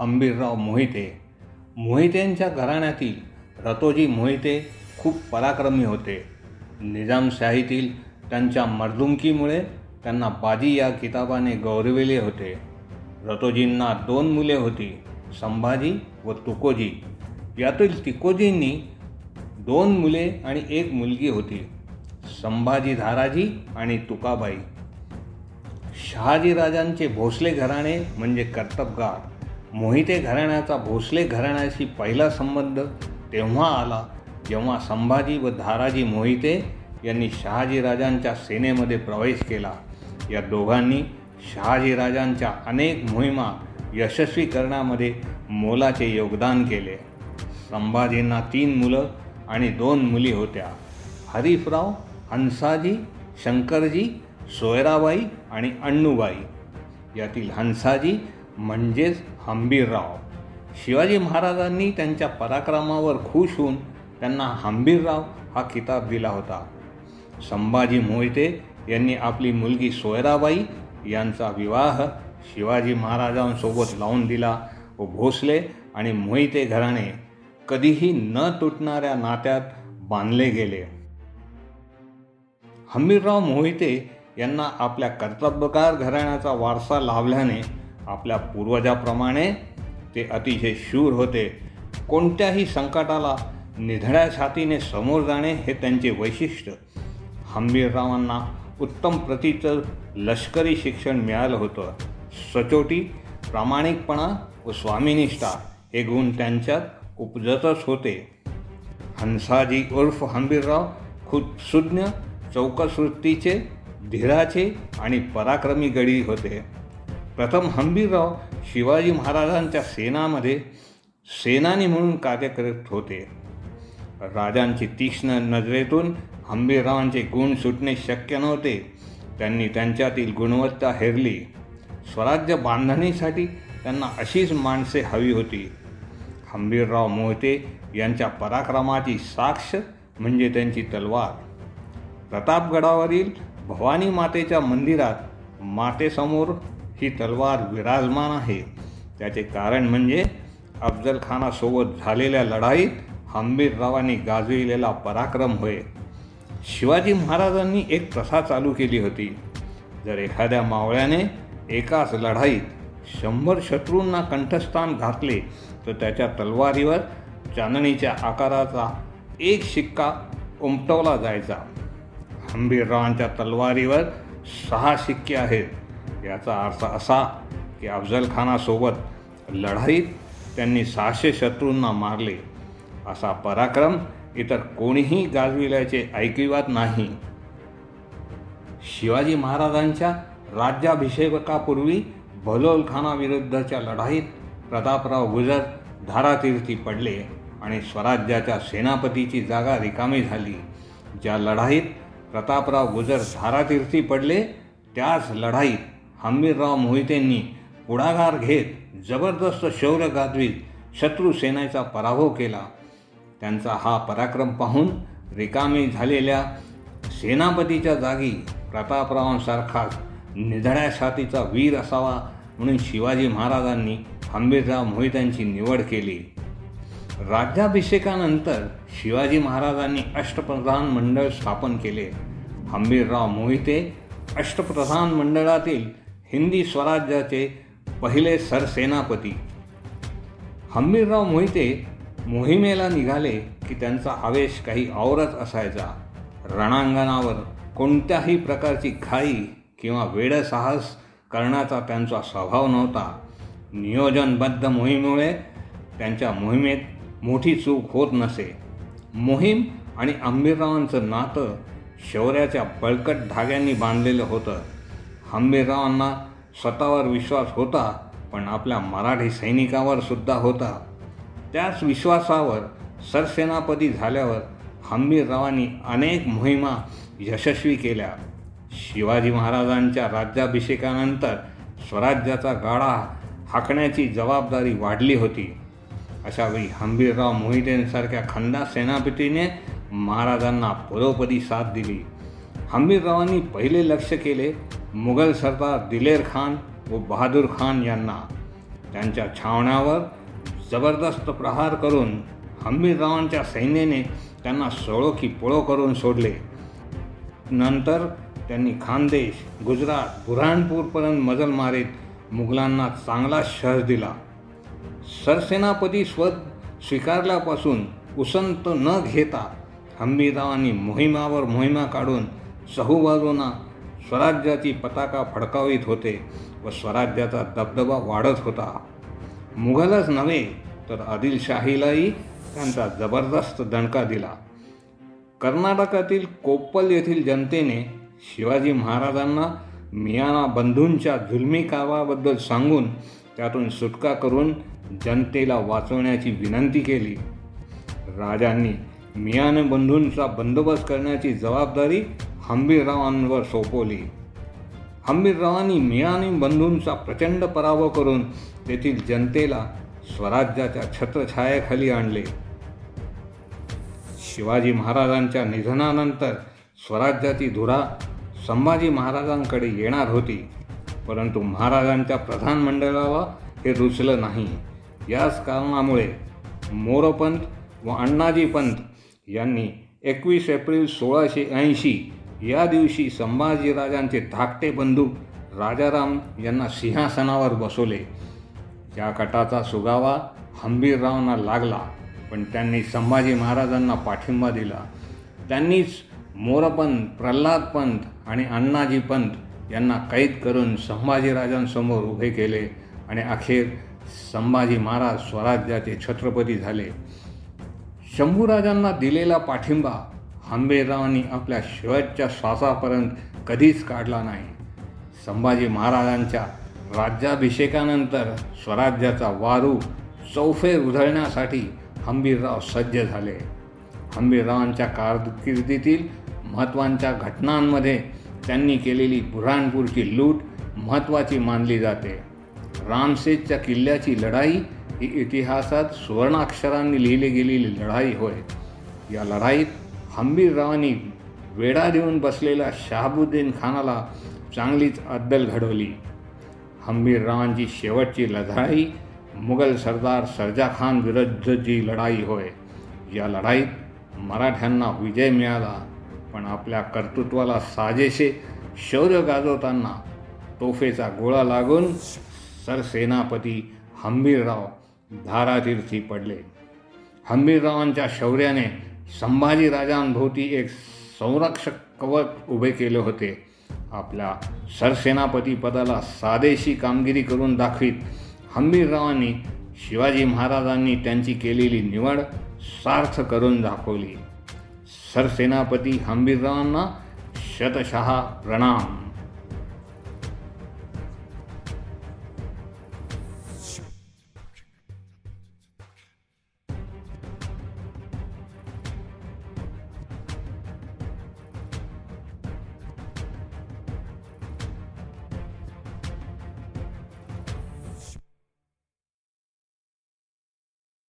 अंबीरराव मोहिते. मोहितेंच्या घराण्यातील रतोजी मोहिते खूप पराक्रमी होते. निजामशाहीतील त्यांच्या मर्दुमकीमुळे त्यांना बाजी या किताबाने गौरविले होते. रतोजींना दोन मुले होती संभाजी व तुकोजी. यातील तिकोजींनी दोन मुले आणि एक मुलगी होती संभाजी धाराजी आणि तुकाबाई. शहाजीराजांचे भोसले घराणे म्हणजे कर्तबगार. मोहिते घराण्याचा भोसले घराण्याशी पहिला संबंध तेव्हा आला जेव्हा संभाजी व धाराजी मोहिते यांनी शहाजीराजांच्या सेनेमध्ये प्रवेश केला. या दोघांनी शहाजीराजांच्या अनेक मोहिमा यशस्वी करण्यामध्ये मोलाचे योगदान केले. संभाजींना तीन मुलं आणि दोन मुली होत्या. हरीफराव हंसाजी शंकरजी सोयराबाई आणि अण्णूबाई. यातील हंसाजी म्हणजेच हंबीरराव. शिवाजी महाराजांनी त्यांच्या पराक्रमावर खुश होऊन त्यांना हंबीरराव हा किताब दिला होता. संभाजी मोहिते यांनी आपली मुलगी सोयराबाई यांचा विवाह शिवाजी महाराजांसोबत लावून दिला व भोसले आणि मोहिते घराणे कधीही न तुटणाऱ्या नात्यात बांधले गेले. हमीरराव मोहिते यांना आपल्या कर्तव्यकार घराण्याचा वारसा लाभल्याने आपल्या पूर्वजाप्रमाणे ते अतिशय शूर होते. कोणत्याही संकटाला निधड्या छातीने समोर जाणे हे त्यांचे वैशिष्ट्य. हंबीररावांना उत्तम प्रतीचं लष्करी शिक्षण मिळालं होतं. सचोटी प्रामाणिकपणा व स्वामिनिष्ठा हे गुण त्यांच्यात उपजतच होते. हंसाजी उर्फ हंबीरराव खूप सुज्ञ चौकस वृत्तीचे धीराचे आणि पराक्रमी गडी होते. प्रथम हंबीरराव शिवाजी महाराजांच्या सेनामध्ये सेनानी म्हणून कार्य करत होते. राजांची तीक्ष्ण नजरेतून हंबीररावांचे गुण सुटणे शक्य नव्हते. त्यांनी त्यांच्यातील गुणवत्ता हेरली. स्वराज्य बांधणीसाठी त्यांना अशीच माणसे हवी होती. हंबीरराव मोहिते यांच्या पराक्रमाची साक्ष म्हणजे त्यांची तलवार. प्रतापगडावरील भवानी मातेच्या मंदिरात मातेसमोर ही तलवार विराजमान आहे. त्याचे कारण म्हणजे अफजलखानासोबत झालेल्या लढाईत हंबीररावांनी गाजविलेला पराक्रम होय. शिवाजी महाराजांनी एक प्रथा चालू केली होती. जर एखाद्या मावळ्याने एकाच लढाईत शंभर शत्रूंना कंठस्थान घातले तर त्याच्या तलवारीवर चांदणीच्या आकाराचा एक शिक्का उमटवला जायचा. हंबीररावांच्या तलवारीवर सहा शिक्के आहेत. याचा अर्थ असा की अफजलखानासोबत लढाईत त्यांनी सहाशे शत्रूंना मारले. असा पराक्रम इतर कोणीही गाजविल्याचे ऐकिवात नाही. शिवाजी महाराजांच्या राज्याभिषेकापूर्वी बलोलखानाविरुद्धच्या लढाईत प्रतापराव गुजर धारातीर्थी पडले आणि स्वराज्याच्या सेनापतीची जागा रिकामी झाली. ज्या लढाईत प्रतापराव गुजर धारातीर्थी पडले त्याच लढाईत हंबीरराव मोहितेंनी पुढाकार घेत जबरदस्त शौर्य गाजवीत शत्रू सेनेचा पराभव केला. त्यांचा हा पराक्रम पाहून रिकामी झालेल्या सेनापतीच्या जागी प्रतापरावांसारखाच निधड्या छातीचा वीर असावा म्हणून शिवाजी महाराजांनी हंबीरराव मोहित्यांची निवड केली. राज्याभिषेकानंतर शिवाजी महाराजांनी अष्टप्रधान मंडळ स्थापन केले. हंबीरराव मोहिते अष्टप्रधान मंडळातील हिंदी स्वराज्याचे पहिले सरसेनापती. हंबीरराव मोहिते मोहिमेला निघाले की त्यांचा आवेश काही औरच असायचा. रणांगणावर कोणत्याही प्रकारची घाई किंवा वेडसाहस करण्याचा त्यांचा स्वभाव नव्हता. नियोजनबद्ध मोहिमेमुळे त्यांच्या मोहिमेत मोठी चूक होत नसे. मोहीम आणि आंबीररावांचं नातं शौर्याच्या बळकट धाग्यांनी बांधलेलं होतं. हंबीररावांना स्वतःवर विश्वास होता पण आपल्या मराठी सैनिकावर सुद्धा होता. त्याच विश्वासावर सरसेनापती झाल्यावर हंबीररावांनी अनेक मोहिमा यशस्वी केल्या. शिवाजी महाराजांच्या राज्याभिषेकानंतर स्वराज्याचा गाडा हाकण्याची जबाबदारी वाढली होती. अशावेळी हंबीरराव मोहितेंसारख्या खंदा सेनापतीने महाराजांना परोपरी साथ दिली. हंबीररावांनी पहिले लक्ष केले मुघल सरदार दिलेर खान व बहादूर खान यांना त्यांच्या छावण्यावर जबरदस्त प्रहार करून हंबीररावांच्या सैन्याने त्यांना सोळोखी की पळो करून सोडले. नंतर त्यांनी खानदेश गुजरात बुऱ्हाणपूरपर्यंत मजल मारीत मुघलांना चांगला शह दिला. सरसेनापती स्वत स्वीकारल्यापासून उसंत न घेता हंबीररावांनी मोहिमावर मोहिमा काढून चहूबाजूंना स्वराज्याची पताका फडकावीत होते व स्वराज्याचा दबदबा वाढत होता. मुघलच नव्हे तर आदिलशाहीलाही त्यांचा जबरदस्त दणका दिला. कर्नाटकातील कोप्पल येथील जनतेने शिवाजी महाराजांना मियाना बंधूंच्या जुलमी कामाबद्दल सांगून त्यातून सुटका करून जनतेला वाचवण्याची विनंती केली. राजांनी मियाने बंधूंचा बंदोबस्त करण्याची जबाबदारी हंबीररावांवर सोपवली हंबीररावांनी मियानी बंधूंचा प्रचंड पराभव करून तेथील जनतेला स्वराज्याच्या छत्रछायेखाली आणले. शिवाजी महाराजांच्या निधनानंतर स्वराज्याची धुरा संभाजी महाराजांकडे येणार होती. परंतु महाराजांच्या प्रधानमंडळाला हे रुचलं नाही. याच कारणामुळे मोरपंत व अण्णाजी पंत यांनी एकवीस एप्रिल सोळाशे ऐंशी या दिवशी संभाजीराजांचे धाकटे बंधू राजाराम यांना सिंहासनावर बसवले. या कटाचा सुगावा हंबीररावांना लागला पण त्यांनी संभाजी महाराजांना पाठिंबा दिला. त्यांनीच मोरपंत प्रल्हादपंत आणि अण्णाजी पंत यांना कैद करून संभाजीराजांसमोर उभे केले आणि अखेर संभाजी महाराज स्वराज्याचे छत्रपती झाले. शंभूराजांना दिलेला पाठिंबा हंबीररावांनी आपल्या शेवटच्या श्वासापर्यंत कधीच काढला नाही. संभाजी महाराजांच्या राज्याभिषेकानंतर स्वराज्याचा वारू चौफेर उधळण्यासाठी हंबीरराव सज्ज झाले. हंबीररावांच्या कारकिर्दीतील महत्त्वांच्या घटनांमध्ये त्यांनी केलेली बुऱ्हाणपूरची लूट महत्त्वाची मानली जाते. रामसेजच्या किल्ल्याची लढाई ही इतिहासात सुवर्णाक्षरांनी लिहिली गेलेली लढाई होय. या लढाईत हंबीररावांनी वेढा देऊन बसलेल्या शहाबुद्दीन खानाला चांगलीच अद्दल घडवली. हंबीररावांची शेवटची लढाई मुघल सरदार सरजाखान विरुद्धची लढाई होय. या लढाईत मराठ्यांना विजय मिळाला पण आपल्या कर्तृत्वाला साजेसे शौर्य गाजवताना तोफेचा गोळा लागून सरसेनापती हंबीरराव धारातीर्थी पडले. हंबीररावांच्या शौर्याने संभाजीराजांभोवती एक संरक्षक कवच उभे केले होते. आपल्या सरसेनापती पदाला सादेशी कामगिरी करून दाखवीत. हंबीररावांनी शिवाजी महाराजांनी त्यांची केलेली निवड सार्थ करून दाखवली. सरसेनापती हंबीररावांना शतशहा प्रणाम.